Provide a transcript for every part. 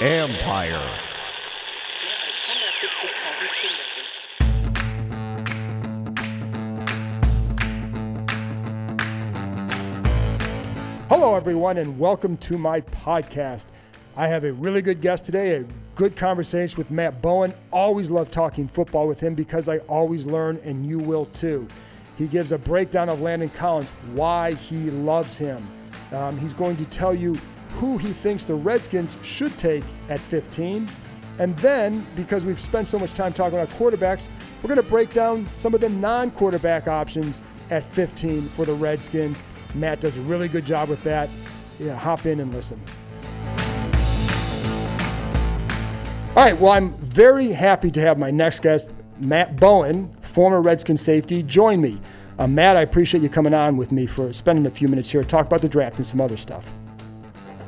Empire. Hello, everyone, and welcome to my podcast. I have a really good guest today, a good conversation with Matt Bowen. Always love talking football with him because I always learn, and you will too. He gives a breakdown of Landon Collins, why he loves him. Um, he's going to tell you who he thinks the Redskins should take at 15. And then, because we've spent so much time talking about quarterbacks, we're going to break down some of the non quarterback options at 15 for the Redskins. Matt does a really good job with that. Yeah, hop in and listen. All right, well, I'm very happy to have my next guest, Matt Bowen, former Redskin safety, join me. Uh, Matt, I appreciate you coming on with me for spending a few minutes here to talk about the draft and some other stuff.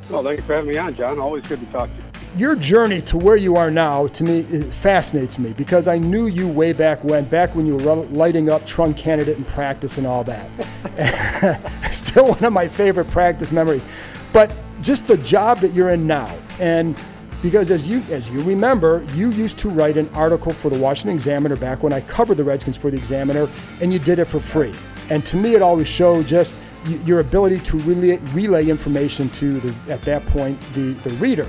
Well, thank you for having me on, John. Always good to talk to you. Your journey to where you are now, to me, fascinates me because I knew you way back when, back when you were lighting up trunk candidate in practice and all that. Still one of my favorite practice memories. But just the job that you're in now, and because as you as you remember, you used to write an article for the Washington Examiner back when I covered the Redskins for the Examiner, and you did it for free. And to me, it always showed just your ability to relay, relay information to the at that point the the reader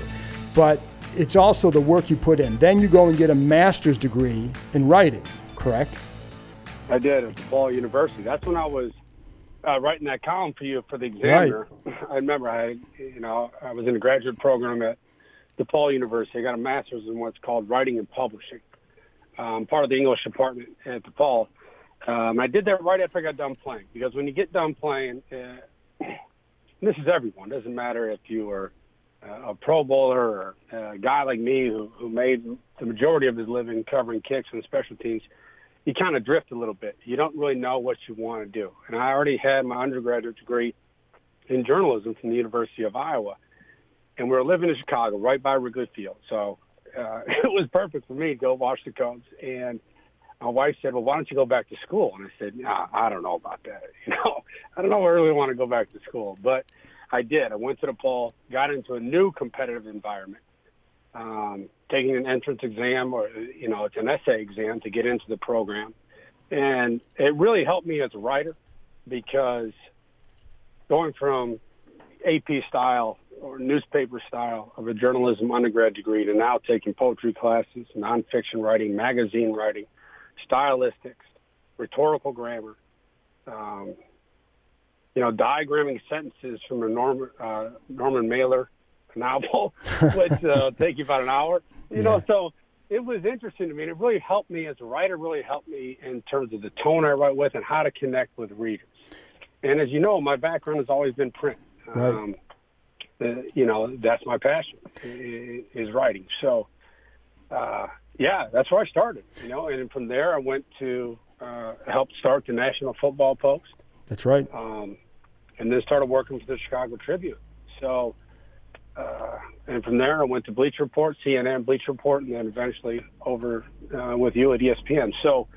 but it's also the work you put in. Then you go and get a master's degree in writing, correct? I did at DePaul University. That's when I was uh, writing that column for you for the Examiner. Right. I remember I, you know, I was in a graduate program at DePaul University. I got a master's in what's called writing and publishing. Um, part of the English department at DePaul. Um, I did that right after I got done playing because when you get done playing, uh, this is everyone. It doesn't matter if you are a Pro Bowler or a guy like me who, who made the majority of his living covering kicks and special teams, you kind of drift a little bit. You don't really know what you want to do. And I already had my undergraduate degree in journalism from the University of Iowa. And we were living in Chicago, right by Wrigley Field. So uh, it was perfect for me to go watch the Cubs. And my wife said, "Well, why don't you go back to school?" And I said, nah, "I don't know about that. You know, I don't know. I really want to go back to school." But I did. I went to DePaul, got into a new competitive environment, um, taking an entrance exam, or you know, it's an essay exam to get into the program, and it really helped me as a writer because going from AP style or newspaper style of a journalism undergrad degree to now taking poetry classes, nonfiction writing, magazine writing, stylistics, rhetorical grammar. Um, you know, diagramming sentences from a Norman uh, Norman Mailer novel, which uh, take you about an hour. You yeah. know, so it was interesting to me. And it really helped me as a writer. Really helped me in terms of the tone I write with and how to connect with readers. And as you know, my background has always been print. Right. Um, uh, you know, that's my passion is writing. So, uh, yeah, that's where I started. You know, and from there I went to uh, help start the National Football Post. That's right. Um, and then started working for the Chicago Tribune. So, uh, and from there I went to Bleacher Report, CNN, Bleacher Report, and then eventually over uh, with you at ESPN. So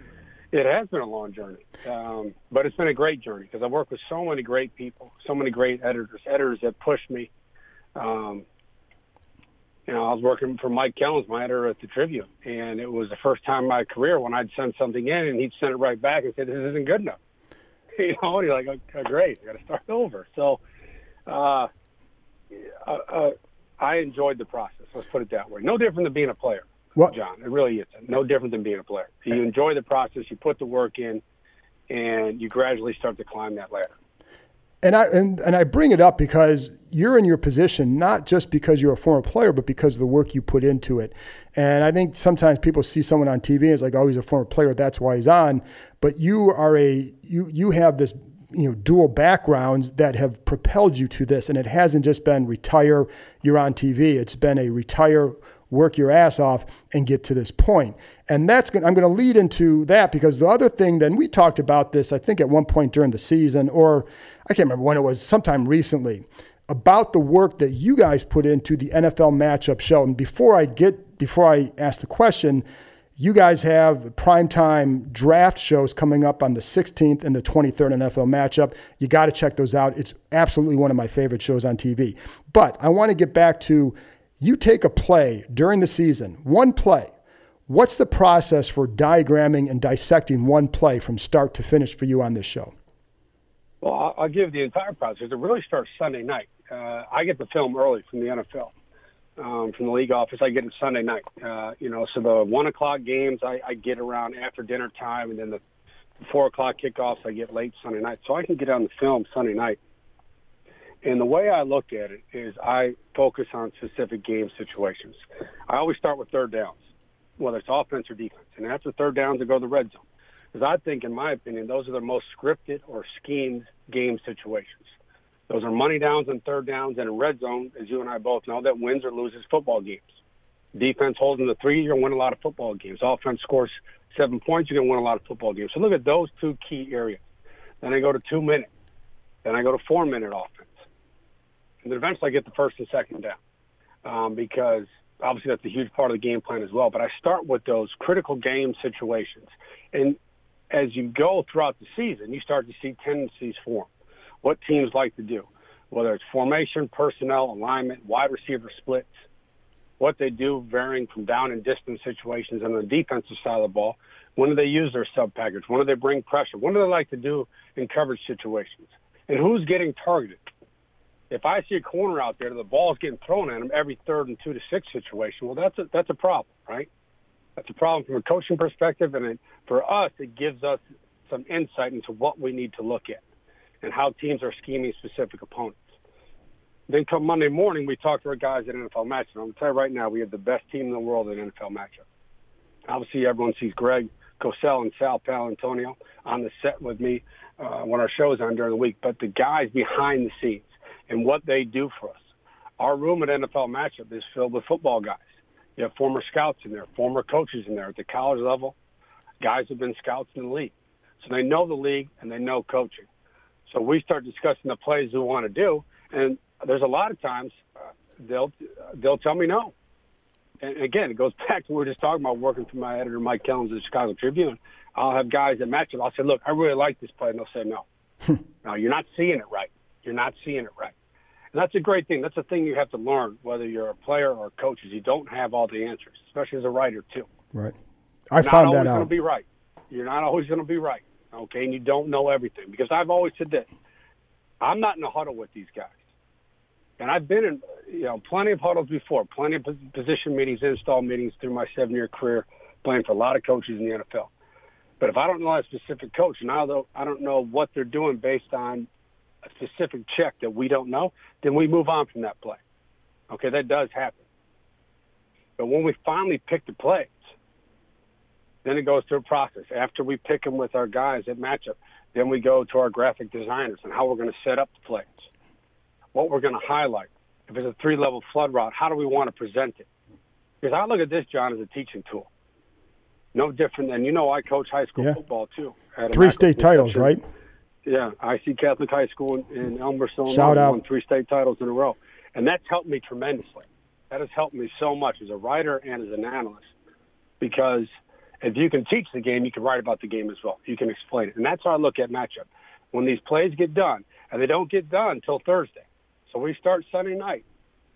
it has been a long journey, um, but it's been a great journey because I worked with so many great people, so many great editors, editors that pushed me. Um, you know, I was working for Mike Kellams, my editor at the Tribune, and it was the first time in my career when I'd send something in and he'd send it right back and say, "This isn't good enough." you know, and you're like, oh, great, I got to start over. So, uh, uh, uh, I enjoyed the process. Let's put it that way. No different than being a player, what? John. It really is. No different than being a player. You enjoy the process, you put the work in, and you gradually start to climb that ladder. And I and, and I bring it up because you're in your position not just because you're a former player, but because of the work you put into it. And I think sometimes people see someone on TV and it's like, oh, he's a former player, that's why he's on. But you are a you you have this you know dual backgrounds that have propelled you to this and it hasn't just been retire you're on TV it's been a retire work your ass off and get to this point and that's going I'm going to lead into that because the other thing then we talked about this I think at one point during the season or I can't remember when it was sometime recently about the work that you guys put into the NFL matchup show and before I get before I ask the question you guys have primetime draft shows coming up on the 16th and the 23rd NFL matchup. You got to check those out. It's absolutely one of my favorite shows on TV. But I want to get back to you take a play during the season, one play. What's the process for diagramming and dissecting one play from start to finish for you on this show? Well, I'll give the entire process. It really starts Sunday night. Uh, I get the film early from the NFL um, from the league office. I get it Sunday night. Uh, you know, so the one o'clock games I, I get around after dinner time, and then the four o'clock kickoffs I get late Sunday night, so I can get on the film Sunday night. And the way I look at it is I focus on specific game situations. I always start with third downs, whether it's offense or defense. And after third downs, I go to the red zone. Because I think, in my opinion, those are the most scripted or schemed game situations. Those are money downs and third downs, and in red zone, as you and I both know, that wins or loses football games. Defense holding the three, you're going to win a lot of football games. Offense scores seven points, you're going to win a lot of football games. So look at those two key areas. Then I go to two minutes. Then I go to four minute offense. And then eventually I get the first and second down um, because obviously that's a huge part of the game plan as well. But I start with those critical game situations. And as you go throughout the season, you start to see tendencies form what teams like to do, whether it's formation, personnel, alignment, wide receiver splits, what they do varying from down and distance situations on the defensive side of the ball. When do they use their sub package? When do they bring pressure? What do they like to do in coverage situations? And who's getting targeted? If I see a corner out there, the ball's getting thrown at him every third and two to six situation. Well, that's a that's a problem, right? That's a problem from a coaching perspective, and it, for us, it gives us some insight into what we need to look at and how teams are scheming specific opponents. Then come Monday morning, we talk to our guys at NFL Matchup. I'm going to tell you right now, we have the best team in the world in NFL Matchup. Obviously, everyone sees Greg Cosell and Sal Paolantonio on the set with me uh, when our show's on during the week, but the guys behind the scenes and what they do for us. Our room at NFL Matchup is filled with football guys. You have former scouts in there, former coaches in there at the college level. Guys who've been scouts in the league. So they know the league and they know coaching. So we start discussing the plays we want to do, and there's a lot of times uh, they'll they'll tell me no. And again, it goes back to what we were just talking about working for my editor Mike Kellams at the Chicago Tribune. I'll have guys that match it. I'll say, "Look, I really like this play," and they'll say, "No, no, you're not seeing it right. You're not seeing it right." And that's a great thing. That's a thing you have to learn, whether you're a player or a coach, is you don't have all the answers, especially as a writer too. Right. I you're found that out. You're not always going to be right. You're not always going to be right okay, and you don't know everything. Because I've always said this I'm not in a huddle with these guys. And I've been in, you know, plenty of huddles before, plenty of position meetings, install meetings through my seven-year career, playing for a lot of coaches in the NFL. But if I don't know a specific coach, and I don't, I don't know what they're doing based on a specific check that we don't know, then we move on from that play. Okay, that does happen. But when we finally pick the plays, then it goes through a process. After we pick them with our guys at matchup, then we go to our graphic designers and how we're going to set up the plays, what we're going to highlight. If it's a three-level flood route, how do we want to present it? Because I look at this, John, as a teaching tool. No different than you know. I coach high school yeah. football too. Three state titles, right? Yeah, IC Catholic High School in, in Elmhurst, Illinois, Shout out. won three state titles in a row, and that's helped me tremendously. That has helped me so much as a writer and as an analyst, because if you can teach the game, you can write about the game as well. You can explain it. And that's how I look at matchup. When these plays get done, and they don't get done till Thursday. So we start Sunday night,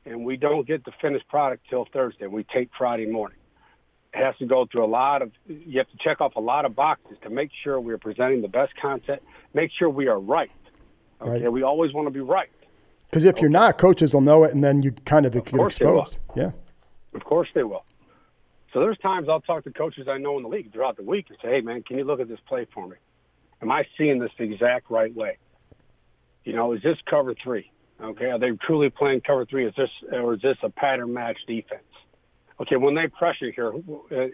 and we don't get the finished product till Thursday. We take Friday morning. It has to go through a lot of, you have to check off a lot of boxes to make sure we're presenting the best content, make sure we are right. Okay, right. we always want to be right. Because if okay. you're not, coaches will know it, and then you kind of, of get exposed. Yeah. Of course they will. So there's times I'll talk to coaches I know in the league throughout the week and say, "Hey, man, can you look at this play for me? Am I seeing this the exact right way? You know, is this cover three? Okay, are they truly playing cover three? Is this or is this a pattern match defense? Okay, when they pressure here,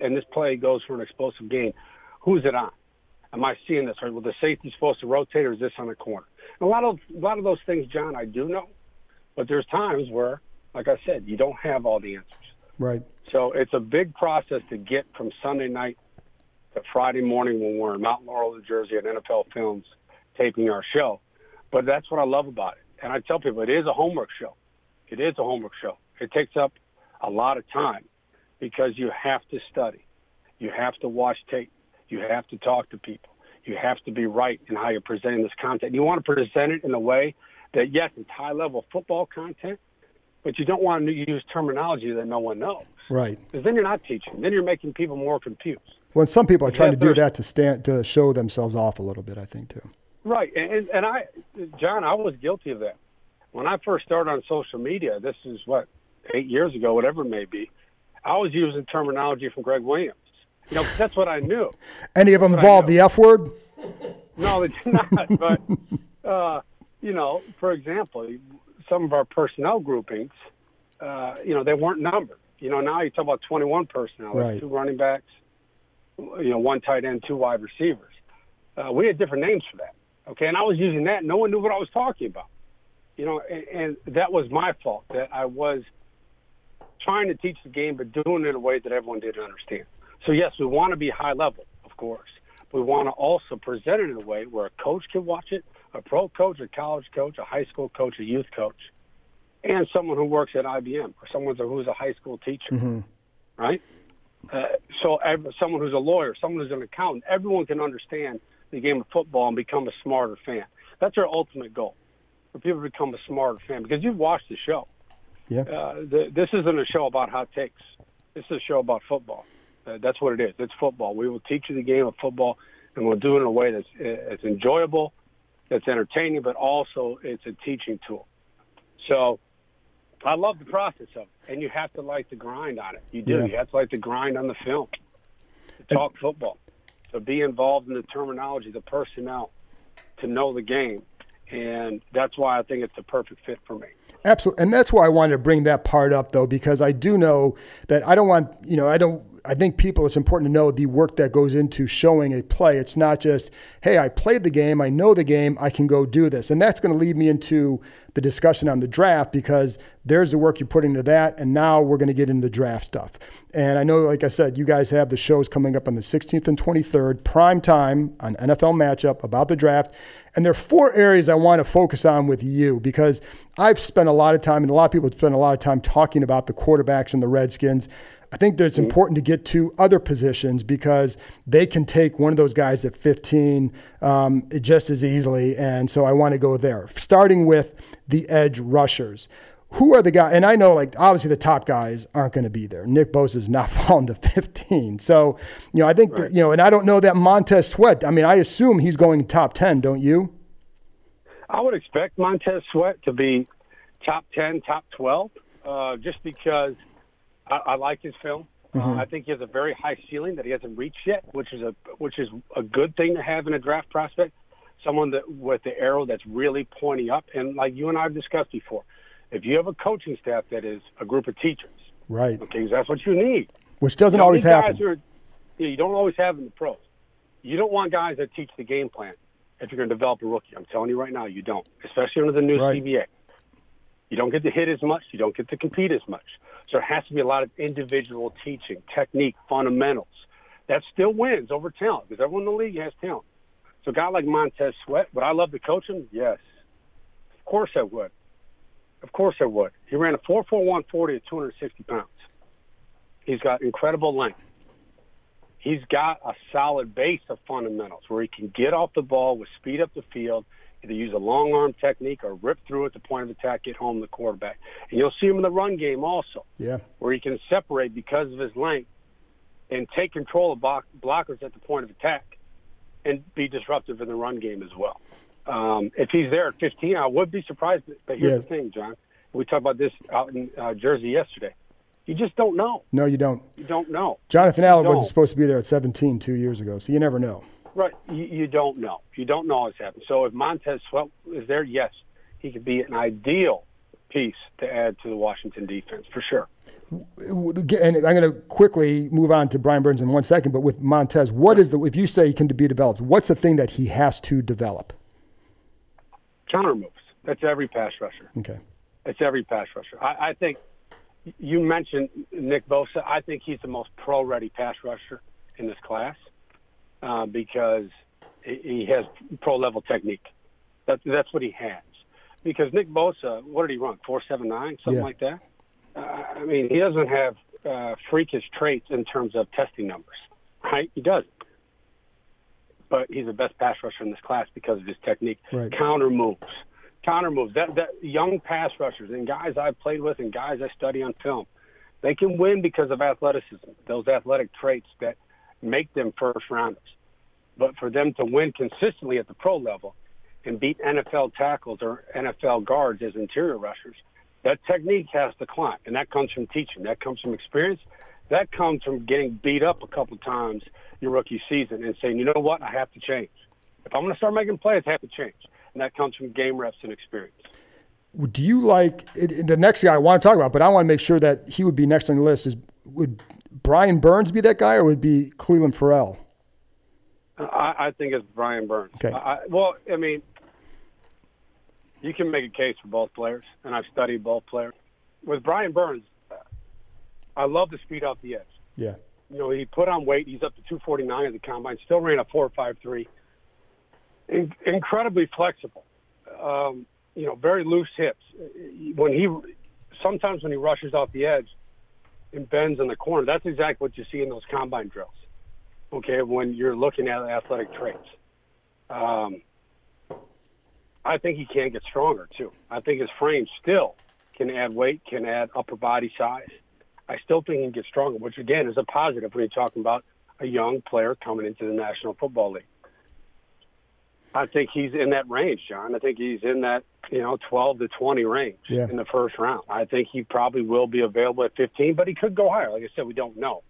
and this play goes for an explosive game, who's it on? Am I seeing this? Well, the safety's supposed to rotate, or is this on the corner? And a lot of a lot of those things, John, I do know, but there's times where, like I said, you don't have all the answers. Right. So it's a big process to get from Sunday night to Friday morning when we're in Mount Laurel, New Jersey at NFL Films taping our show. But that's what I love about it. And I tell people it is a homework show. It is a homework show. It takes up a lot of time because you have to study. You have to watch tape. You have to talk to people. You have to be right in how you're presenting this content. You want to present it in a way that, yes, it's high level football content, but you don't want to use terminology that no one knows. Right. Because then you're not teaching. Then you're making people more confused. Well, some people are trying to do that to stand to show themselves off a little bit. I think too. Right, and and I, John, I was guilty of that when I first started on social media. This is what eight years ago, whatever it may be. I was using terminology from Gregg Williams. You know, that's what I knew. Any of them involved the F word? No, they did not. but uh, you know, for example, some of our personnel groupings, uh, you know, they weren't numbered. You know, now you talk about 21 personnel, right. two running backs, you know, one tight end, two wide receivers. Uh, we had different names for that. Okay, and I was using that. No one knew what I was talking about. You know, and, and that was my fault that I was trying to teach the game, but doing it in a way that everyone didn't understand. So yes, we want to be high level, of course. We want to also present it in a way where a coach can watch it, a pro coach, a college coach, a high school coach, a youth coach, and someone who works at IBM or someone who's a high school teacher, mm-hmm. right? Uh, so every, someone who's a lawyer, someone who's an accountant, everyone can understand the game of football and become a smarter fan. That's our ultimate goal, for people to become a smarter fan. Because you've watched the show. Yeah. Uh, the, this isn't a show about hot takes. This is a show about football. Uh, that's what it is. It's football. We will teach you the game of football, and we'll do it in a way that's it's enjoyable, that's entertaining, but also it's a teaching tool. So I love the process of it, and you have to like the grind on it. You do. Yeah. You have to like the grind on the film. To talk football, to be involved in the terminology, the personnel, to know the game, and that's why I think it's a perfect fit for me. Absolutely, and that's why I wanted to bring that part up, though, because I do know that I don't want you know I don't I think people, it's important to know the work that goes into showing a play. It's not just, hey, I played the game, I know the game, I can go do this. And that's going to lead me into the discussion on the draft because there's the work you put into that. And now we're going to get into the draft stuff. And I know, like I said, you guys have the shows coming up on the 16th and 23rd, prime time on NFL matchup about the draft. And there are four areas I want to focus on with you because I've spent a lot of time, and a lot of people have spent a lot of time talking about the quarterbacks and the Redskins. I think that it's mm-hmm. important to get to other positions because they can take one of those guys at 15 um, just as easily. And so I want to go there, starting with the edge rushers. Who are the guys? And I know, like, obviously the top guys aren't going to be there. Nick Bosa is not falling to 15. So, you know, I think, right. that, you know, and I don't know that Montez Sweat, I mean, I assume he's going top 10, don't you? I would expect Montez Sweat to be top 10, top 12, uh, just because – I, I like his film. Uh, mm-hmm. I think he has a very high ceiling that he hasn't reached yet, which is a which is a good thing to have in a draft prospect. Someone that with the arrow that's really pointing up, and like you and I have discussed before, if you have a coaching staff that is a group of teachers, right? Okay, that's what you need. Which doesn't you know, always happen. Are, you don't always have in the pros. You don't want guys that teach the game plan if you're going to develop a rookie. I'm telling you right now, you don't, especially under the new right. CBA. You don't get to hit as much. You don't get to compete as much. So there has to be a lot of individual teaching, technique, fundamentals. That still wins over talent because everyone in the league has talent. So a guy like Montez Sweat, would I love to coach him? Yes. Of course I would. Of course I would. He ran a 4.41 40 at 260 pounds. He's got incredible length. He's got a solid base of fundamentals where he can get off the ball with speed up the field – either use a long arm technique or rip through at the point of attack, get home the quarterback. And you'll see him in the run game also, yeah, where he can separate because of his length and take control of blockers at the point of attack and be disruptive in the run game as well. Um, if he's there at 15, I would be surprised. But here's yeah. the thing, John. We talked about this out in uh, Jersey yesterday. You just don't know. No, you don't. You don't know. Jonathan Allen wasn't supposed to be there at 17 two years ago, so you never know. Right. You, you don't know. You don't know what's happened. So if Montez Sweat is there, yes, he could be an ideal piece to add to the Washington defense for sure. and I'm going to quickly move on to Brian Burns in one second, but with Montez, what is the, if you say he can be developed, what's the thing that he has to develop? Counter moves. That's every pass rusher. Okay. It's every pass rusher. I, I think you mentioned Nick Bosa. I think he's the most pro ready pass rusher in this class uh, because he has pro level technique. That's, that's what he has. Because Nick Bosa, what did he run? 479, something Yeah. like that? uh, I mean, he doesn't have uh, freakish traits in terms of testing numbers, right? He doesn't. But he's the best pass rusher in this class because of his technique. Right. Counter moves, counter moves. That that young pass rushers and guys I've played with and guys I study on film, they can win because of athleticism. Those athletic traits that make them first rounders. But for them to win consistently at the pro level and beat NFL tackles or NFL guards as interior rushers, that technique has to climb, and that comes from teaching. That comes from experience. That comes from getting beat up a couple times your rookie season and saying, you know what, I have to change. If I'm going to start making plays, I have to change, and that comes from game reps and experience. Do you like it, the next guy I want to talk about, but I want to make sure that he would be next on the list? Is would Brian Burns be that guy, or would it be Clelin Ferrell? I, I think it's Brian Burns. Okay. I, well, I mean, you can make a case for both players, and I've studied both players. With Brian Burns, I love the speed off the edge. Yeah. You know, he put on weight. He's up to 249 at the combine. Still ran a 4.53. In, incredibly flexible. Um, you know, very loose hips. When he sometimes when he rushes off the edge and bends in the corner, that's exactly what you see in those combine drills. Okay, when you're looking at athletic traits. Um, I think he can get stronger too. I think his frame still can add weight, can add upper body size. I still think he can get stronger, which again is a positive when you're talking about a young player coming into the National Football League. I think he's in that range, John. I think he's in that, you know, 12 to 20 range Yeah. in the first round. I think he probably will be available at 15, but he could go higher. Like I said, we don't know.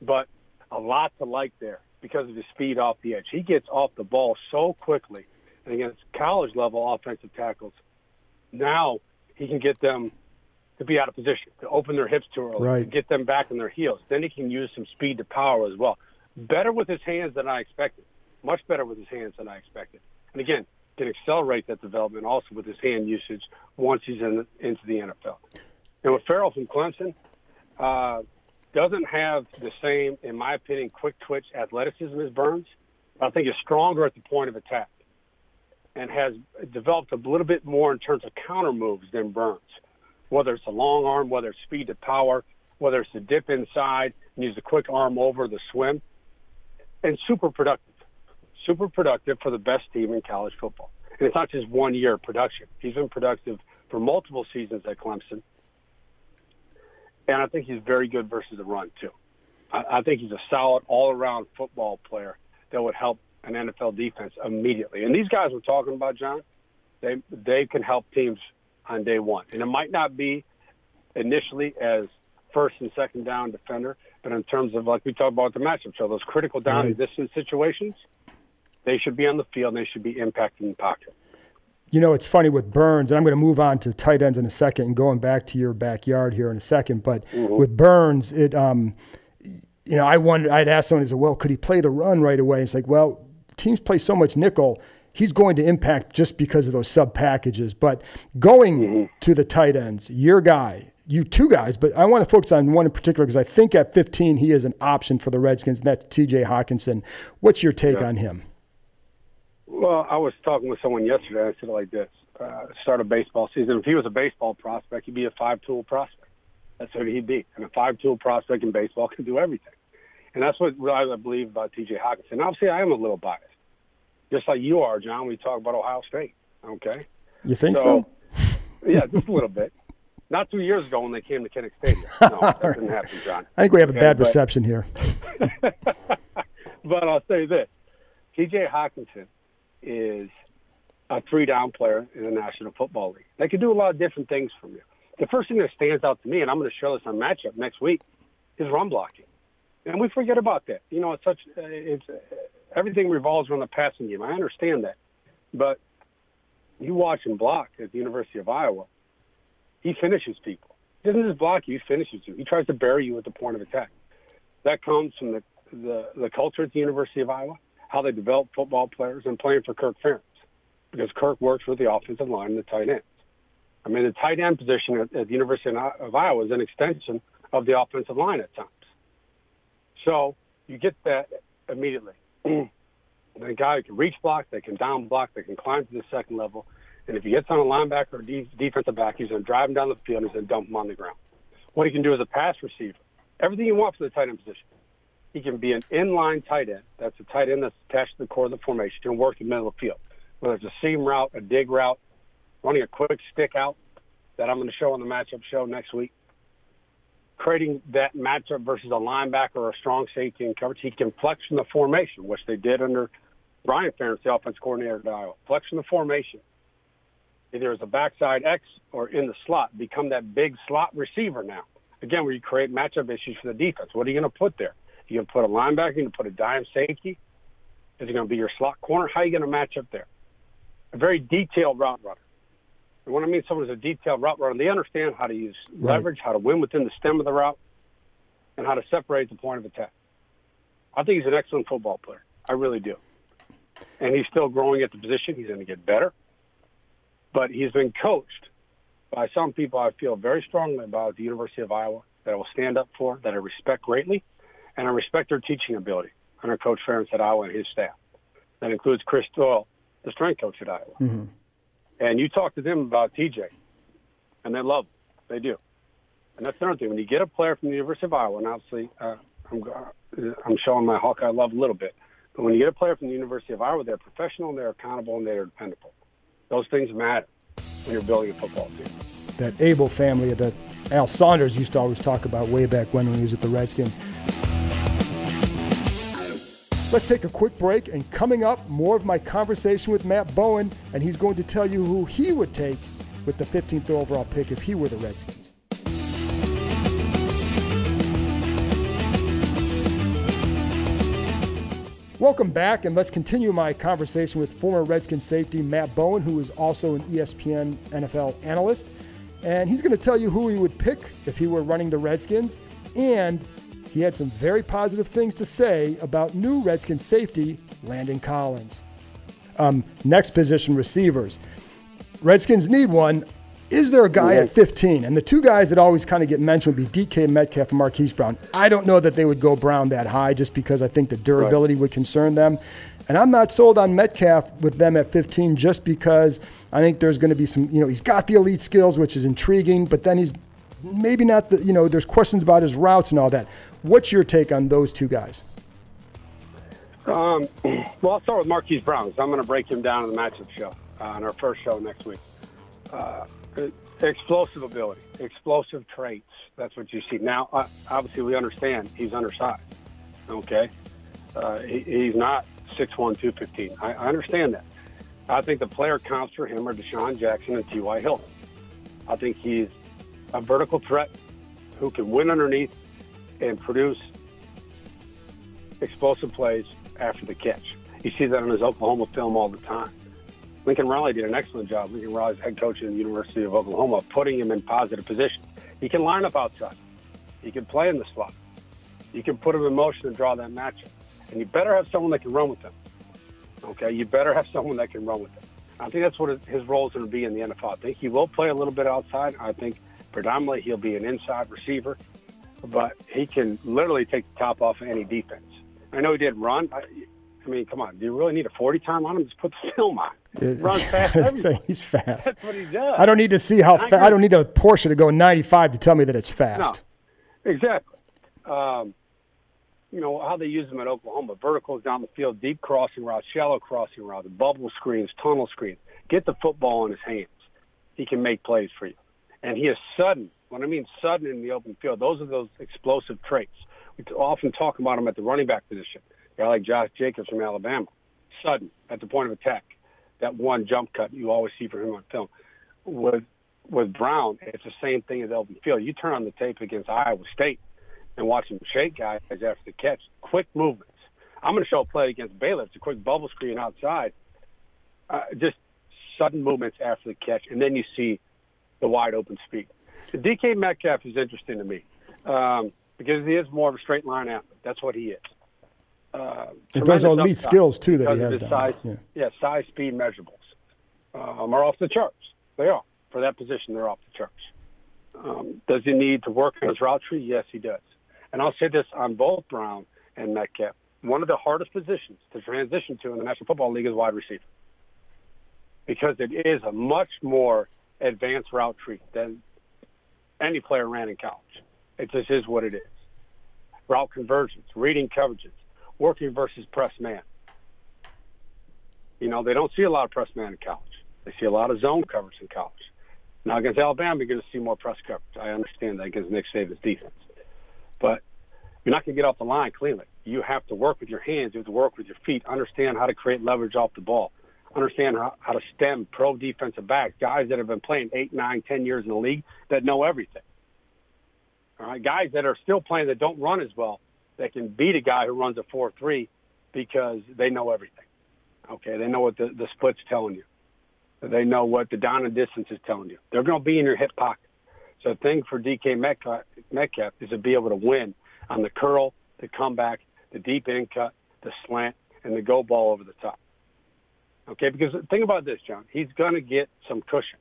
But a lot to like there because of his speed off the edge. He gets off the ball so quickly. And against college level offensive tackles, now he can get them to be out of position, to open their hips too early, to Right. get them back on their heels. Then he can use some speed to power as well. Better with his hands than I expected. Much better with his hands than I expected. And again, can accelerate that development also with his hand usage once he's in, into the NFL. And with Ferrell from Clemson, uh, doesn't have the same, in my opinion, quick twitch athleticism as Burns. I think is stronger at the point of attack and has developed a little bit more in terms of counter moves than Burns. Whether it's a long arm, whether it's speed to power, whether it's the dip inside and use the quick arm over the swim, and super productive. Super productive for the best team in college football. And it's not just one year of production. He's been productive for multiple seasons at Clemson. And I think he's very good versus the run, too. I, I think he's a solid all around football player that would help an NFL defense immediately. And these guys we're talking about, John, they they can help teams on day one. And it might not be initially as first and second down defender, but in terms of like we talked about the matchup, so those critical down and Right. distance situations, they should be on the field and they should be impacting the pocket. You know, it's funny with Burns, and I'm going to move on to tight ends in a second and going back to your backyard here in a second. But with Burns, it, um, you know, I wondered, I'd ask someone, said, well, could he play the run right away? It's like, well, teams play so much nickel, he's going to impact just because of those sub packages. But going to the tight ends, your guy, you two guys, but I want to focus on one in particular because I think at 15 he is an option for the Redskins, and that's TJ Hockenson. What's your take on him? Well, I was talking with someone yesterday. And I said it like this: uh, start a baseball season. If he was a baseball prospect, he'd be a five-tool prospect. That's what he'd be. And a five-tool prospect in baseball can do everything. And that's what I believe about T.J. Hockenson. Obviously, I am a little biased, just like you are, John. We talk about Ohio State. Okay. You think so? yeah, just a little bit. Not two years ago when they came to Kinnick Stadium. No, that didn't happen, John. I think we have a bad but- reception here. but I'll say this: T.J. Hockenson is a three-down player in the National Football League. They can do a lot of different things from you. The first thing that stands out to me, and I'm going to show this on matchup next week, is run blocking. And we forget about that. You know, it's such uh, it's uh, everything revolves around the passing game. I understand that, but you watch him block at the University of Iowa. He finishes people. He doesn't just block you; he finishes you. He tries to bury you at the point of attack. That comes from the the, the culture at the University of Iowa, how they develop football players, and playing for Kirk Ferentz, because Kirk works with the offensive line and the tight ends. I mean, the tight end position at, at the University of Iowa is an extension of the offensive line at times. So you get that immediately. the guy who can reach block, they can down block, they can climb to the second level. And if he gets on a linebacker or de- defensive back, he's going to drive him down the field and he's going to dump him on the ground. What he can do as a pass receiver, everything you want for the tight end position. He can be an inline tight end. That's a tight end that's attached to the core of the formation. Can work in the middle of the field. Whether it's a seam route, a dig route, running a quick stick out that I'm going to show on the matchup show next week. Creating that matchup versus a linebacker or a strong safety in coverage. He can flex from the formation, which they did under Brian Ferentz, the offense coordinator at Iowa. Flex from the formation either as a backside X or in the slot, become that big slot receiver now. Again, where you create matchup issues for the defense. What are you going to put there? You going to put a linebacker? You going to put a dime safety? Is it going to be your slot corner? How are you going to match up there? A very detailed route runner. And when I mean someone who's a detailed route runner, they understand how to use right. leverage, how to win within the stem of the route, and how to separate the point of attack. I think he's an excellent football player. I really do. And he's still growing at the position. He's going to get better. But he's been coached by some people I feel very strongly about at the University of Iowa that I will stand up for, that I respect greatly, and I respect their teaching ability under Coach Ferentz at Iowa and his staff. That includes Chris Doyle, the strength coach at Iowa. Mm-hmm. And you talk to them about TJ, and they love him. They do. And that's another thing. When you get a player from the University of Iowa, and obviously uh, I'm, uh, I'm showing my Hawkeye love a little bit, but when you get a player from the University of Iowa, they're professional, and they're accountable, and they're dependable. Those things matter when you're building a football team. That Abel family that Al Saunders used to always talk about way back when when he was at the Redskins. Let's take a quick break, and coming up, more of my conversation with Matt Bowen, and he's going to tell you who he would take with the 15th overall pick if he were the Redskins. Welcome back, and let's continue my conversation with former Redskins safety Matt Bowen, who is also an ESPN NFL analyst. And he's going to tell you who he would pick if he were running the Redskins. And he had some very positive things to say about new Redskins safety, Landon Collins. Um, next position, receivers. Redskins need one. Is there a guy at 15? And the two guys that always kind of get mentioned would be DK Metcalf and Marquise Brown. I don't know that they would go Brown that high just because I think the durability right. would concern them. And I'm not sold on Metcalf with them at 15 just because I think there's going to be some, you know, he's got the elite skills, which is intriguing, but then he's maybe not the, you know, there's questions about his routes and all that. What's your take on those two guys? Um, well, I'll start with Marquise Brown. I'm going to break him down in the matchup show uh, on our first show next week. Uh, explosive ability, explosive traits. That's what you see. Now, uh, obviously, we understand he's undersized. Okay, uh, he, he's not 6'1", 215. I, I understand that. I think the player counts for him are DeSean Jackson and T.Y. Hilton. I think he's a vertical threat who can win underneath and produce explosive plays after the catch. You see that on his Oklahoma film all the time. Lincoln Riley did an excellent job. Lincoln Riley's head coach at the University of Oklahoma, putting him in positive positions. He can line up outside. He can play in the slot. You can put him in motion and draw that matchup. And you better have someone that can run with him. Okay, you better have someone that can run with him. I think that's what his role is going to be in the NFL. I think he will play a little bit outside. I think predominantly he'll be an inside receiver, but he can literally take the top off of any defense. I know he did run. I, I mean, come on. Do you really need a 40 time on him? Just put the film on. Runs fast. He's fast. That's what he does. I don't need to see how fast. I don't need a Porsche to go 95 to tell me that it's fast. No, exactly. Um, you know how they use them at Oklahoma: verticals down the field, deep crossing routes, shallow crossing routes, bubble screens, tunnel screens. Get the football in his hands. He can make plays for you, and he is sudden. When I mean sudden in the open field, those are those explosive traits. We often talk about him at the running back position. A guy like Josh Jacobs from Alabama, sudden at the point of attack that one jump cut you always see from him on film. With with Brown, it's the same thing as Elvin Field. You turn on the tape against Iowa State and watch him shake guys after the catch. Quick movements. I'm going to show a play against Baylor. It's a quick bubble screen outside. Uh, just sudden movements after the catch, and then you see the wide open speed. DK Metcalf is interesting to me um, because he is more of a straight line athlete. That's what he is. Uh, those are elite skills too that he has. His size, yeah. yeah. size, speed, measurables um, are off the charts. They are for that position. They're off the charts. Um, does he need to work on his route tree? Yes, he does. And I'll say this on both Brown and Metcalf: one of the hardest positions to transition to in the National Football League is wide receiver because it is a much more advanced route tree than any player ran in college. It just is what it is. Route conversions, reading coverages, working versus press man. You know, they don't see a lot of press man in college. They see a lot of zone coverage in college. Now against Alabama, you're going to see more press coverage. I understand that against Nick Saban's defense, but you're not going to get off the line cleanly. You have to work with your hands. You have to work with your feet. Understand how to create leverage off the ball. Understand how, how to stem pro defensive backs, guys that have been playing eight, nine, ten years in the league that know everything. All right, guys that are still playing that don't run as well, that can beat a guy who runs a four-three because they know everything. Okay, they know what the, the split's telling you. They know what the down and distance is telling you. They're going to be in your hip pocket. So the thing for DK Metcalf, Metcalf is to be able to win on the curl, the comeback, the deep in cut, the slant, and the go ball over the top. Okay, because think about this, John. He's going to get some cushion.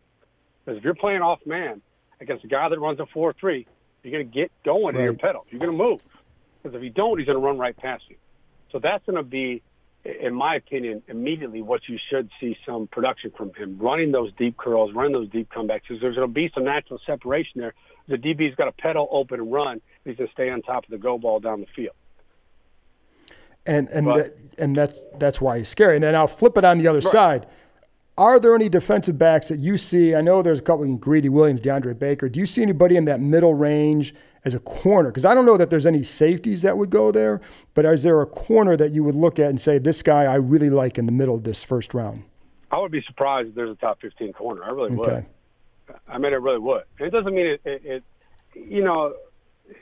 Because if you're playing off man against a guy that runs a 4 3, you're going to get going right. in your pedal. You're going to move. Because if you don't, he's going to run right past you. So that's going to be, in my opinion, immediately what you should see some production from him. Running those deep curls, running those deep comebacks. Because there's going to be some natural separation there. The DB's got to pedal, open, and run. He's going to stay on top of the go ball down the field. And and but, that, and that that's why he's scary. And then I'll flip it on the other right. side. Are there any defensive backs that you see? I know there's a couple in Greedy Williams, DeAndre Baker. Do you see anybody in that middle range as a corner? Because I don't know that there's any safeties that would go there, but is there a corner that you would look at and say, this guy I really like in the middle of this first round? I would be surprised if there's a top 15 corner. I really okay. would. I mean, I really would. It doesn't mean it, it, it you know,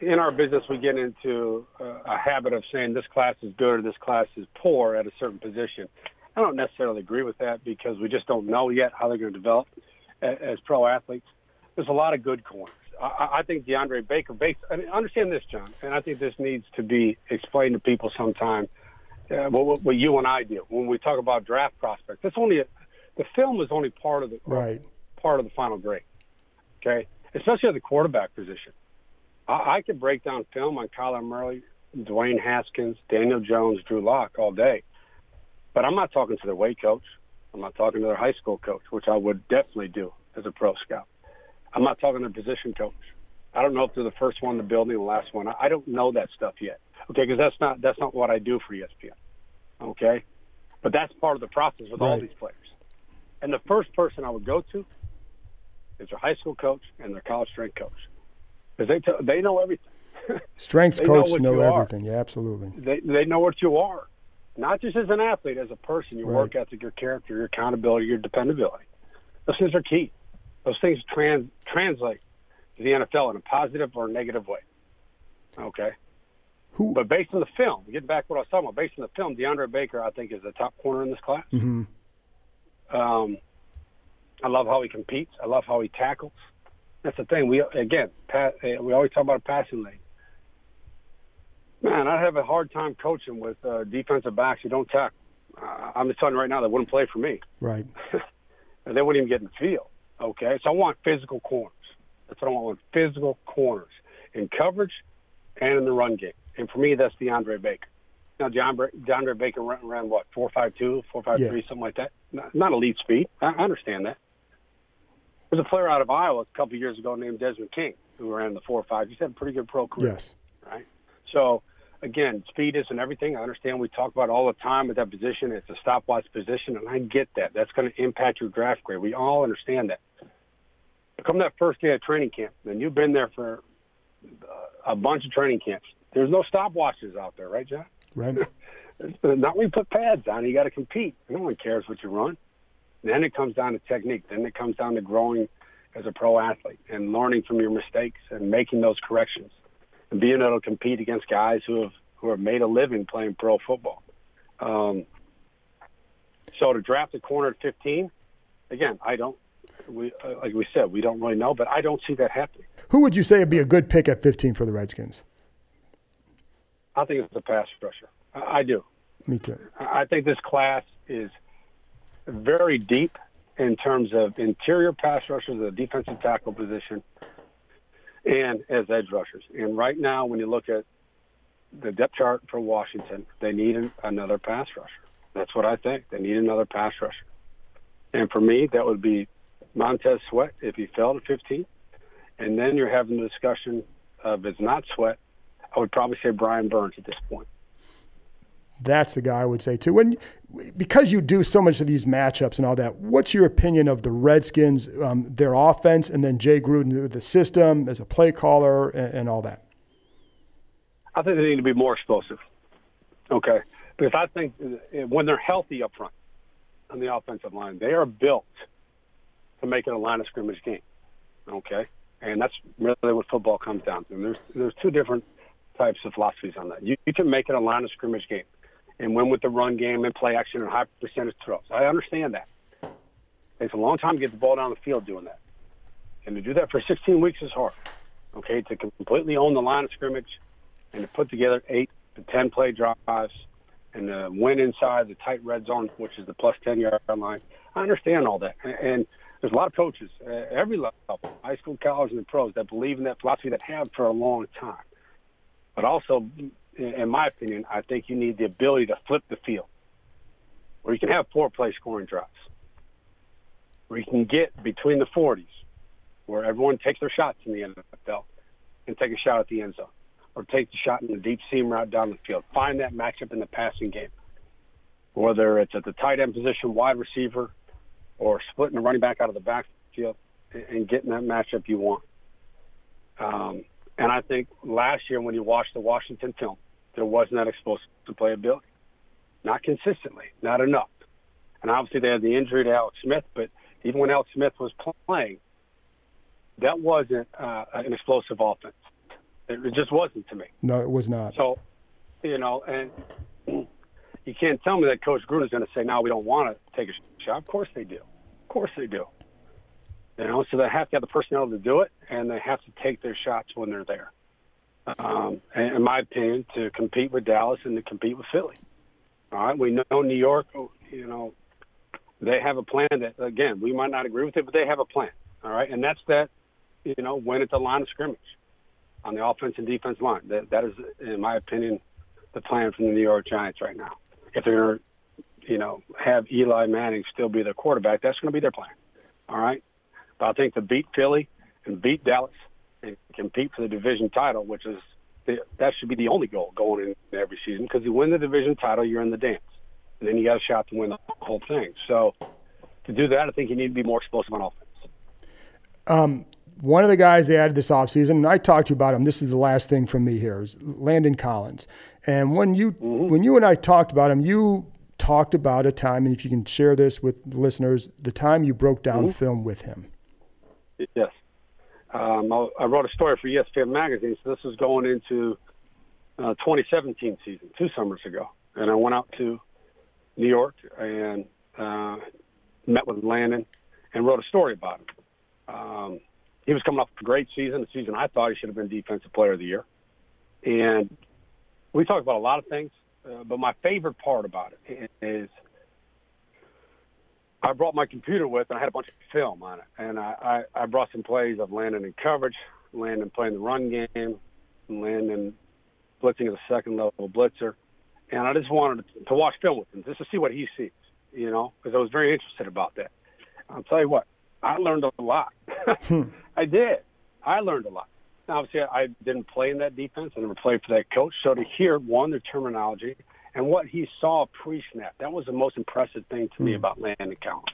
in our business, we get into a habit of saying this class is good or this class is poor at a certain position. I don't necessarily agree with that because we just don't know yet how they're going to develop as pro athletes. There's a lot of good corners. I, I think DeAndre Baker, based, I mean, understand this, John, and I think this needs to be explained to people sometime. Uh, what, what you and I do when we talk about draft prospects. That's only a, the film is only part of the right. part of the final grade. Okay, especially at the quarterback position. I, I could break down film on Kyler Murray, Dwayne Haskins, Daniel Jones, Drew Lock all day but I'm not talking to their weight coach. I'm not talking to their high school coach, which I would definitely do as a pro scout. I'm not talking to their position coach. I don't know if they're the first one in the building, the last one. I don't know that stuff yet. Okay, because that's not that's not what I do for ESPN. Okay, but that's part of the process with right. all these players. And the first person I would go to is their high school coach and their college strength coach because they t- they know everything. Strength coach know, know everything. Yeah, absolutely. They they know what you are not just as an athlete, as a person, your right. work ethic, your character, your accountability, your dependability. Those things are key. Those things trans, translate to the NFL in a positive or negative way. Okay. Who? But based on the film, getting back to what I was talking about. Based on the film, DeAndre Baker, I think, is the top corner in this class. Mm-hmm. Um, I love how he competes. I love how he tackles. That's the thing. We again, pat, we always talk about a passing lane. Man, I have a hard time coaching with uh, defensive backs who don't tackle. Uh, I'm just telling you right now, they wouldn't play for me. Right. and they wouldn't even get in the field. Okay, so I want physical corners. That's what I want. Physical corners in coverage and in the run game. And for me, that's DeAndre Baker. Now, DeAndre, DeAndre Baker ran, ran what four five two, four five yeah. something like that. Not, not elite speed. I, I understand that. There's a player out of Iowa a couple years ago named Desmond King who ran the four or five. He's had a pretty good pro career. Yes. Right. So again, speed isn't everything. I understand we talk about all the time at that position. It's a stopwatch position, and I get that. That's going to impact your draft grade. We all understand that. But come that first day of training camp, and you've been there for uh, a bunch of training camps. There's no stopwatches out there, right, John? Right. Not when you put pads on. You got to compete. No one cares what you run. Then it comes down to technique. Then it comes down to growing as a pro athlete and learning from your mistakes and making those corrections and being able to compete against guys who have who have made a living playing pro football. Um, so to draft a corner at 15, again, I don't We, uh, like we said, we don't really know, but I don't see that happening. Who would you say would be a good pick at 15 for the Redskins? I think it's a pass rusher. I, I do. Me too. I think this class is very deep in terms of interior pass rushers, the defensive tackle position, and as edge rushers. And right now, when you look at the depth chart for Washington, they need another pass rusher. That's what I think. They need another pass rusher. And for me, that would be Montez Sweat if he fell to 15. And then you're having the discussion of it's not Sweat. I would probably say Brian Burns at this point. That's the guy I would say too. When because you do so much of these matchups and all that, what's your opinion of the Redskins, um, their offense, and then Jay Gruden, the system as a play caller, and, and all that? I think they need to be more explosive. Okay, because I think when they're healthy up front on the offensive line, they are built to make it a line of scrimmage game. Okay, and that's really what football comes down to. And there's there's two different types of philosophies on that. You, you can make it a line of scrimmage game and win with the run game and play action and high percentage throws. I understand that. It takes a long time to get the ball down the field doing that. And to do that for 16 weeks is hard. Okay, to completely own the line of scrimmage and to put together eight to 10 play drives and to win inside the tight red zone, which is the plus 10 yard line. I understand all that. And there's a lot of coaches at every level, high school, college, and the pros, that believe in that philosophy that have for a long time. But also, in my opinion, I think you need the ability to flip the field, where you can have four play scoring drives, where you can get between the 40s, where everyone takes their shots in the NFL and take a shot at the end zone, or take the shot in the deep seam route down the field. Find that matchup in the passing game, whether it's at the tight end position, wide receiver, or splitting the running back out of the backfield and getting that matchup you want. Um, and I think last year when you watched the Washington film, there wasn't that explosive playability. Not consistently, not enough. And obviously they had the injury to Alex Smith, but even when Alex Smith was playing, that wasn't uh, an explosive offense. It just wasn't to me. No, it was not. So, you know, and you can't tell me that Coach Gruden is going to say, "Now we don't want to take a shot." Of course they do. Of course they do. You know, so they have to have the personnel to do it, and they have to take their shots when they're there. Um, in my opinion, to compete with Dallas and to compete with Philly. All right, we know New York. You know, they have a plan that again we might not agree with it, but they have a plan. All right, and that's that. You know, win at the line of scrimmage on the offense and defense line. That that is, in my opinion, the plan from the New York Giants right now. If they're going to, you know, have Eli Manning still be their quarterback, that's going to be their plan. All right. But I think to beat Philly and beat Dallas and compete for the division title, which is the, that should be the only goal going in every season, because you win the division title, you're in the dance, and then you got a shot to win the whole thing. So to do that, I think you need to be more explosive on offense. Um, one of the guys they added this offseason, and I talked to you about him. This is the last thing from me here is Landon Collins. And when you mm-hmm. when you and I talked about him, you talked about a time, and if you can share this with the listeners, the time you broke down mm-hmm. film with him. Yes. Um, I, I, wrote a story for ESPN magazine, so this was going into uh, 2017 season, two summers ago, and I went out to New York and uh, met with Landon and wrote a story about him. Um, he was coming off a great season, a season I thought he should have been Defensive Player of the Year, and we talked about a lot of things, uh, but my favorite part about it is I brought my computer with, and I had a bunch of film on it. And I, I, I brought some plays of Landon in coverage, Landon playing the run game, Landon blitzing as a second level blitzer. And I just wanted to watch film with him just to see what he sees, you know, because I was very interested about that. I'll tell you what, I learned a lot. Hmm. I did. I learned a lot. Now, obviously, I didn't play in that defense. I never played for that coach. So to hear, one, their terminology, and what he saw pre-snap. That was the most impressive thing to me hmm. about Landon Collins.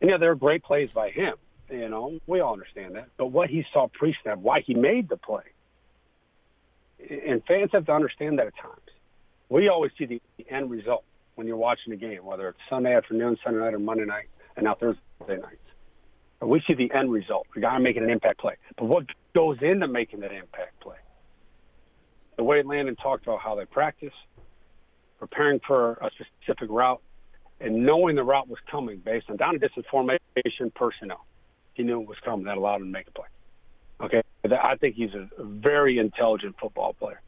And yeah, there are great plays by him. You know, we all understand that. But what he saw pre-snap, why he made the play, and fans have to understand that at times. We always see the end result when you're watching a game, whether it's Sunday afternoon, Sunday night, or Monday night, and now Thursday nights. But we see the end result, the guy making an impact play. But what goes into making that impact play? The way Landon talked about how they practice, preparing for a specific route, and knowing the route was coming based on down and distance formation personnel. He knew it was coming. That allowed him to make a play. Okay, I think he's a very intelligent football player,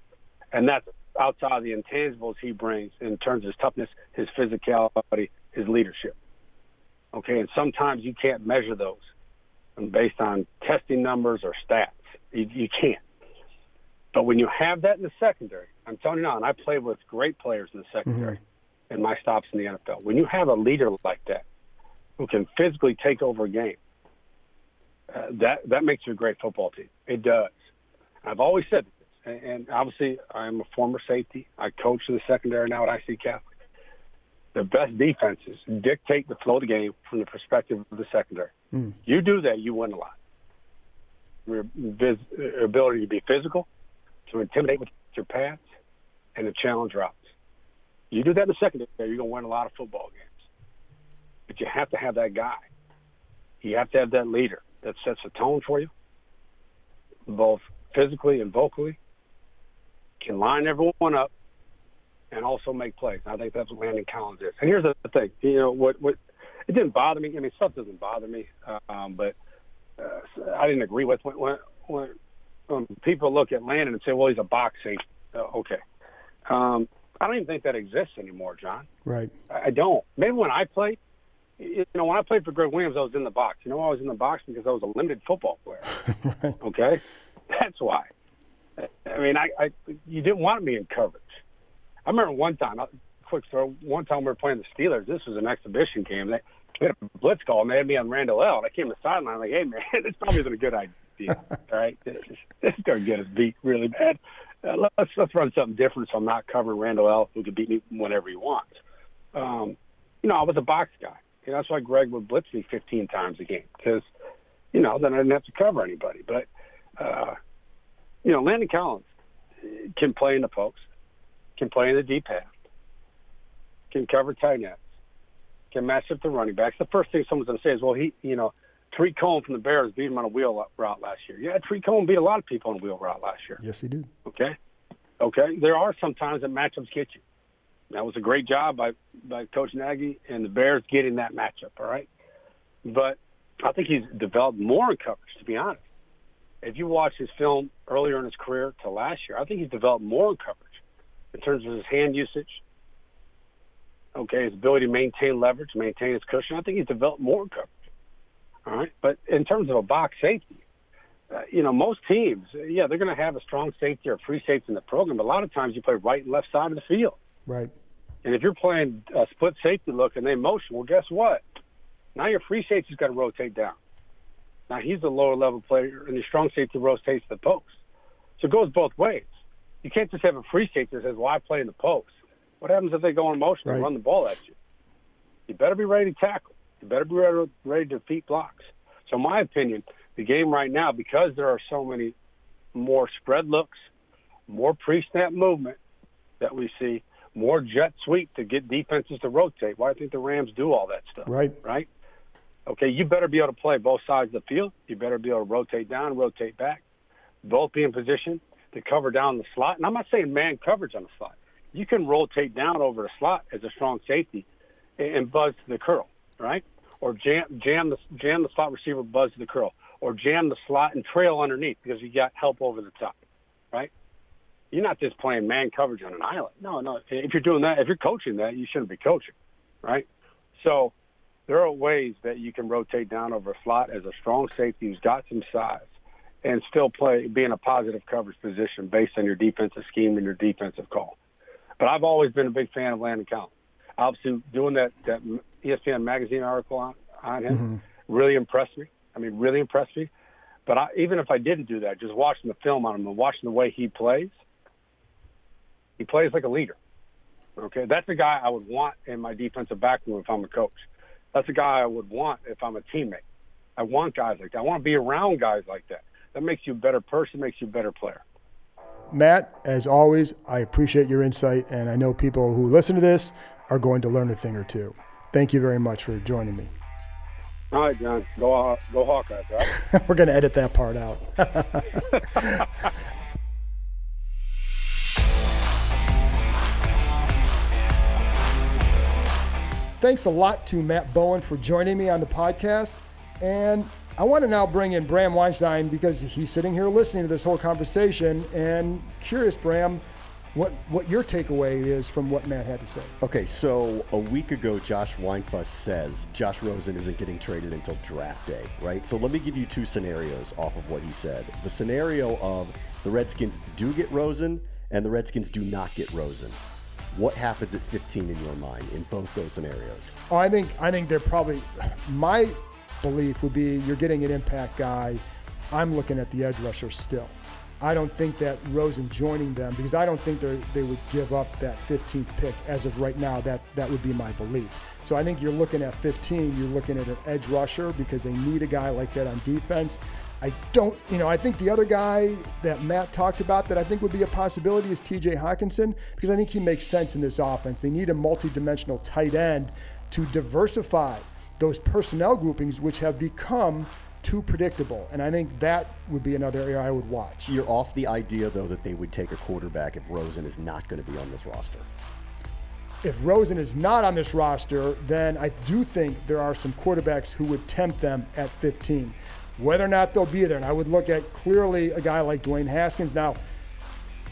and that's outside of the intangibles he brings in terms of his toughness, his physicality, his leadership. Okay, and sometimes you can't measure those based on testing numbers or stats. You, you can't. But when you have that in the secondary, I'm telling you now, and I played with great players in the secondary mm-hmm. in my stops in the NFL. When you have a leader like that who can physically take over a game, uh, that that makes you a great football team. It does. I've always said this, and obviously I'm a former safety. I coach in the secondary now at IC Catholic. The best defenses dictate the flow of the game from the perspective of the secondary. Mm. You do that, you win a lot. Your ability to be physical, to intimidate with your pads, and to challenge routes. You do that in the secondary, you're going to win a lot of football games. But you have to have that guy. You have to have that leader that sets the tone for you, both physically and vocally, can line everyone up, and also make plays. I think that's what Landon Collins is. And here's the thing, you know, what what it didn't bother me. I mean, stuff doesn't bother me, um, but uh, I didn't agree with when, when when people look at Landon and say, "Well, he's a boxing." Uh, okay, um, I don't even think that exists anymore, John. Right. I, don't. Maybe when I played, you know, when I played for Gregg Williams, I was in the box. You know, I was in the box because I was a limited football player. right. Okay, that's why. I mean, I, I you didn't want me in coverage. I remember one time, quick story. One time we were playing the Steelers. This was an exhibition game. They, had a blitz call, and they had me on Randle El. And I came to the sideline like, "Hey, man, this probably isn't a good idea. All right, this, this is going to get us beat really bad. Uh, let's let's run something different, so I'm not covering Randle El. Who can beat me whenever he wants." Um, you know, I was a box guy. You know, that's why Gregg would blitz me 15 times a game because, you know, then I didn't have to cover anybody. But, uh, you know, Landon Collins can play in the post, can play in the deep half, can cover tight ends, can match up the running backs. The first thing someone's going to say is, well, he, you know, Tarik Cohen from the Bears beat him on a wheel route last year. Yeah, Tarik Cohen beat a lot of people on a wheel route last year. Yes, he did. Okay. Okay. There are some times that matchups get you. That was a great job by, by Coach Nagy and the Bears getting that matchup, all right? But I think he's developed more in coverage, to be honest. If you watch his film earlier in his career to last year, I think he's developed more in coverage in terms of his hand usage, okay, his ability to maintain leverage, maintain his cushion. I think he's developed more in coverage, all right? But in terms of a box safety, uh, you know, most teams, yeah, they're going to have a strong safety or free safety in the program, but a lot of times you play right and left side of the field. Right. And if you're playing a split safety look and they motion, well, guess what? Now your free safety's got to rotate down. Now he's a lower level player, and your strong safety rotates the post. So it goes both ways. You can't just have a free safety that says, "Well, I play in the post." What happens if they go in motion right. and run the ball at you? You better be ready to tackle. You better be ready, to defeat blocks. So, in my opinion, the game right now, because there are so many more spread looks, more pre-snap movement that we see, more jet sweep to get defenses to rotate. Why do I think the Rams do all that stuff? Right. Right. Okay, you better be able to play both sides of the field. You better be able to rotate down, rotate back, both be in position to cover down the slot. And I'm not saying man coverage on the slot. You can rotate down over the slot as a strong safety and buzz to the curl, right? Or jam jam the jam the slot receiver, buzz to the curl, or jam the slot and trail underneath because you got help over the top, right? You're not just playing man coverage on an island. No, no. If you're doing that, if you're coaching that, you shouldn't be coaching, right? So there are ways that you can rotate down over a slot as a strong safety who's got some size and still play, be in a positive coverage position based on your defensive scheme and your defensive call. But I've always been a big fan of Landon Collins. Obviously, doing that, that ESPN magazine article on, on him mm-hmm. really impressed me. I mean, really impressed me. But I, even if I didn't do that, just watching the film on him and watching the way he plays – he plays like a leader. Okay, that's a guy I would want in my defensive back room if I'm a coach. That's a guy I would want if I'm a teammate. I want guys like that. I want to be around guys like that. That makes you a better person, makes you a better player. Matt, as always, I appreciate your insight, and I know people who listen to this are going to learn a thing or two. Thank you very much for joining me. All right, John. Go, go Hawkeyes, right? We're going to edit that part out. thanks a lot to Matt Bowen for joining me on the podcast. And I want to now bring in Bram Weinstein because he's sitting here listening to this whole conversation and curious, Bram, what what your takeaway is from what Matt had to say. Okay, so a week ago, Josh Weinfuss says Josh Rosen isn't getting traded until draft day, right? So let me give you two scenarios off of what he said. The scenario of the Redskins do get Rosen and the Redskins do not get Rosen. What happens at 15 in your mind in both those scenarios? Oh, I think I think they're probably my belief would be you're getting an impact guy. I'm looking at the edge rusher still. I don't think that Rosen joining them because I don't think they would give up that 15th pick as of right now. That that would be my belief. So I think you're looking at 15. You're looking at an edge rusher because they need a guy like that on defense. I don't, you know, I think the other guy that Matt talked about that I think would be a possibility is T.J. Hockenson because I think he makes sense in this offense. They need a multi-dimensional tight end to diversify those personnel groupings, which have become too predictable. And I think that would be another area I would watch. You're off the idea, though, that they would take a quarterback if Rosen is not going to be on this roster. If Rosen is not on this roster, then I do think there are some quarterbacks who would tempt them at 15. Whether or not they'll be there, and I would look at clearly a guy like Dwayne Haskins. Now,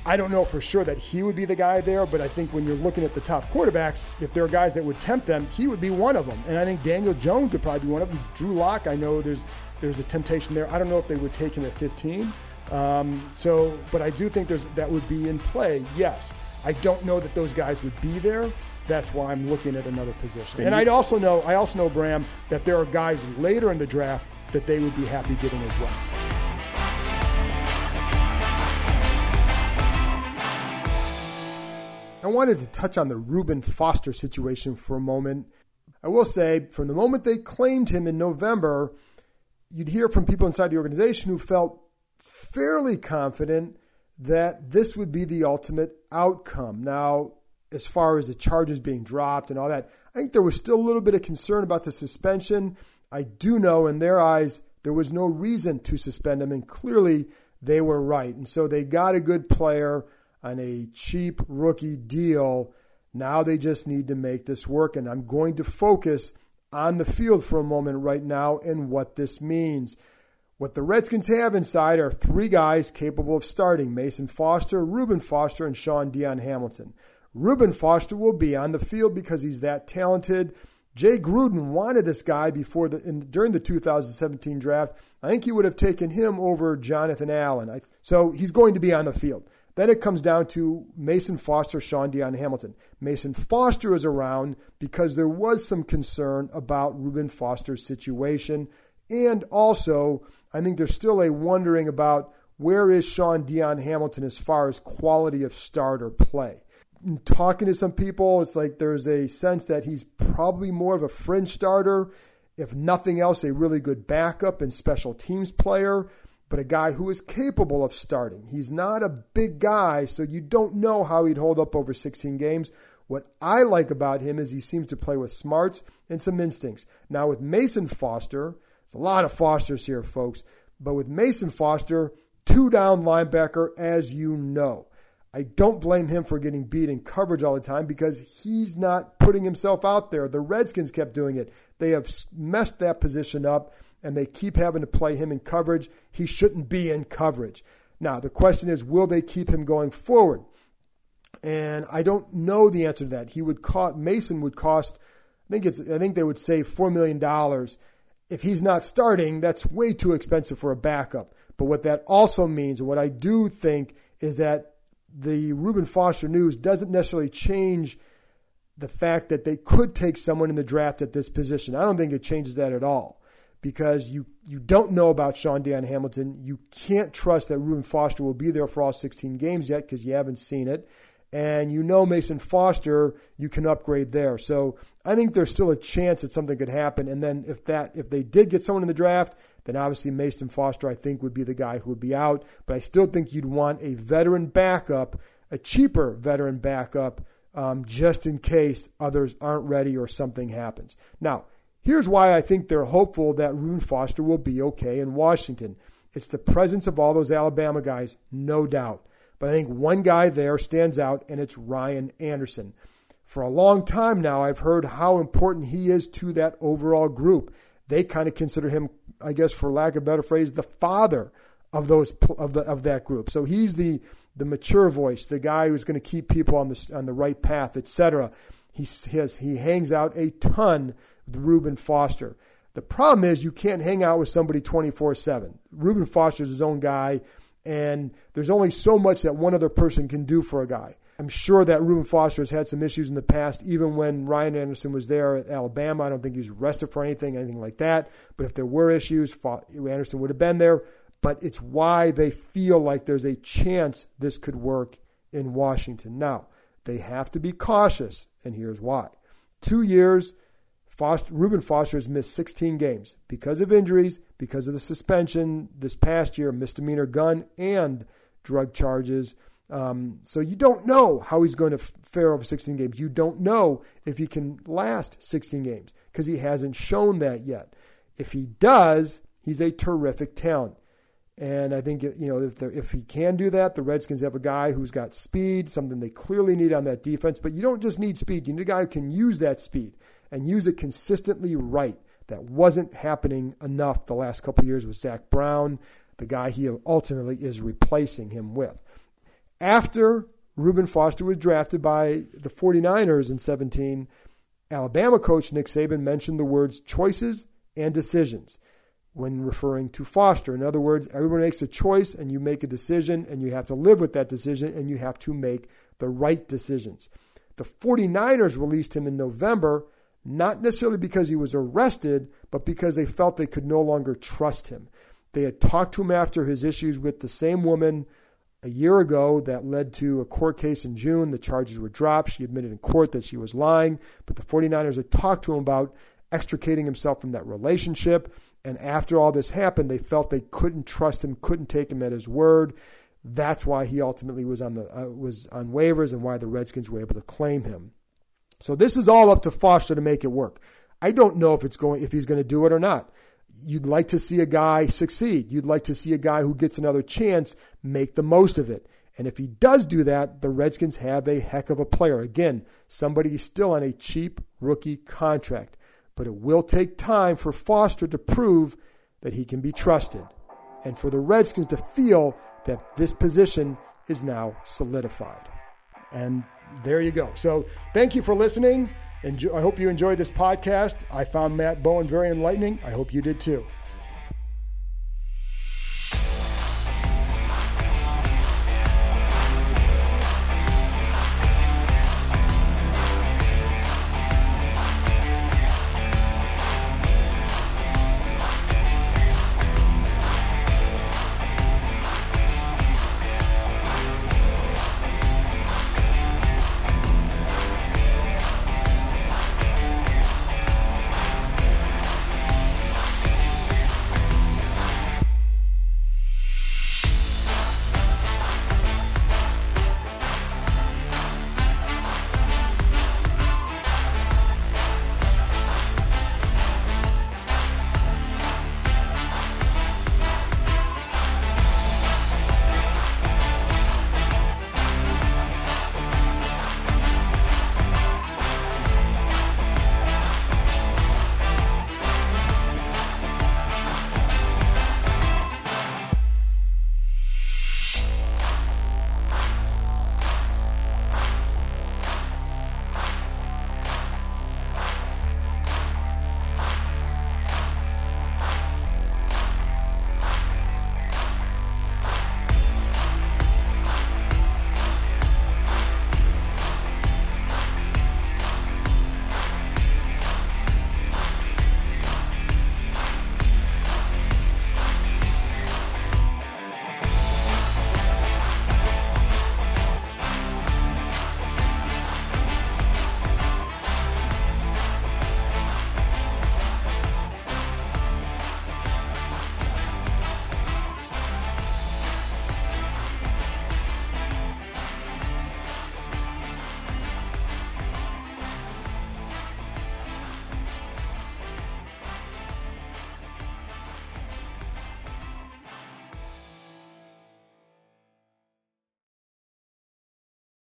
I don't know for sure that he would be the guy there, but I think when you're looking at the top quarterbacks, if there are guys that would tempt them, he would be one of them. And I think Daniel Jones would probably be one of them. Drew Lock, I know there's there's a temptation there. I don't know if they would take him at 15. Um, so, but I do think there's that would be in play. Yes, I don't know that those guys would be there. That's why I'm looking at another position. And, and I also know I also know Bram that there are guys later in the draft that they would be happy getting as well. I wanted to touch on the Reuben Foster situation for a moment. I will say, from the moment they claimed him in November, you'd hear from people inside the organization who felt fairly confident that this would be the ultimate outcome. Now, as far as the charges being dropped and all that, I think there was still a little bit of concern about the suspension. I do know in their eyes there was no reason to suspend him, and clearly they were right. And so they got a good player on a cheap rookie deal. Now they just need to make this work. And I'm going to focus on the field for a moment right now and what this means. What the Redskins have inside are three guys capable of starting Mason Foster, Reuben Foster, and Shaun Dion Hamilton. Reuben Foster will be on the field because he's that talented. Jay Gruden wanted this guy before the in, during the 2017 draft. I think he would have taken him over Jonathan Allen. I, so he's going to be on the field. Then it comes down to Mason Foster, Shaun Dion Hamilton. Mason Foster is around because there was some concern about Reuben Foster's situation. And also, I think there's still a wondering about where is Shaun Dion Hamilton as far as quality of starter play. In talking to some people, it's like there's a sense that he's probably more of a fringe starter, if nothing else, a really good backup and special teams player but a guy who is capable of starting. He's not a big guy, so you don't know how he'd hold up over 16 games. What I like about him is he seems to play with smarts and some instincts. Now, with Mason Foster, there's a lot of Fosters here, folks, but with Mason Foster, two down linebacker, as you know. I don't blame him for getting beat in coverage all the time because he's not putting himself out there. The Redskins kept doing it. They have messed that position up and they keep having to play him in coverage. He shouldn't be in coverage. Now, the question is, will they keep him going forward? And I don't know the answer to that. He would cost Mason would cost. I think it's. I think they would save four million dollars. If he's not starting, that's way too expensive for a backup. But what that also means, and what I do think, is that the Reuben Foster news doesn't necessarily change the fact that they could take someone in the draft at this position. I don't think it changes that at all because you, you don't know about Shaun Dion Hamilton. You can't trust that Reuben Foster will be there for all 16 games yet because you haven't seen it. And you know Mason Foster, you can upgrade there. So I think there's still a chance that something could happen. And then if that if they did get someone in the draft, then obviously Mason Foster I think would be the guy who would be out. But I still think you'd want a veteran backup, a cheaper veteran backup, um, just in case others aren't ready or something happens. Now Here's why I think they're hopeful that Reuben Foster will be okay in Washington. It's the presence of all those Alabama guys, no doubt. But I think one guy there stands out, and it's Ryan Anderson. For a long time now, I've heard how important he is to that overall group. They kind of consider him, I guess, for lack of better phrase, the father of those of the of that group. So he's the the mature voice, the guy who's going to keep people on the on the right path, etc. He has he hangs out a ton Reuben Foster. The problem is you can't hang out with somebody 24 7. Reuben Foster's his own guy, and there's only so much that one other person can do for a guy. I'm sure that Reuben Foster has had some issues in the past, even when Ryan Anderson was there at Alabama. I don't think he was arrested for anything, anything like that. But if there were issues, Anderson would have been there. But it's why they feel like there's a chance this could work in Washington. Now, they have to be cautious, and here's why. Two years, Foster, Reuben Foster has missed 16 games because of injuries, because of the suspension this past year, misdemeanor gun and drug charges. Um, so you don't know how he's going to fare over 16 games. You don't know if he can last 16 games because he hasn't shown that yet. If he does, he's a terrific talent. And I think you know if if he can do that, the Redskins have a guy who's got speed, something they clearly need on that defense. But you don't just need speed; you need a guy who can use that speed and use it consistently right. That wasn't happening enough the last couple years with Zach Brown, the guy he ultimately is replacing him with. After Reuben Foster was drafted by the 49ers in 17, Alabama coach Nick Saban mentioned the words choices and decisions when referring to Foster. In other words, everyone makes a choice and you make a decision and you have to live with that decision and you have to make the right decisions. The 49ers released him in November not necessarily because he was arrested, but because they felt they could no longer trust him. They had talked to him after his issues with the same woman a year ago that led to a court case in June. The charges were dropped. She admitted in court that she was lying, but the 49ers had talked to him about extricating himself from that relationship. And after all this happened, they felt they couldn't trust him, couldn't take him at his word. That's why he ultimately was on the uh, was on waivers and why the Redskins were able to claim him. So this is all up to Foster to make it work. I don't know if it's going if he's going to do it or not. You'd like to see a guy succeed. You'd like to see a guy who gets another chance make the most of it. And if he does do that, the Redskins have a heck of a player. Again, somebody still on a cheap rookie contract. But it will take time for Foster to prove that he can be trusted and for the Redskins to feel that this position is now solidified. And there you go. So thank you for listening. And I hope you enjoyed this podcast. I found Matt Bowen very enlightening. I hope you did too.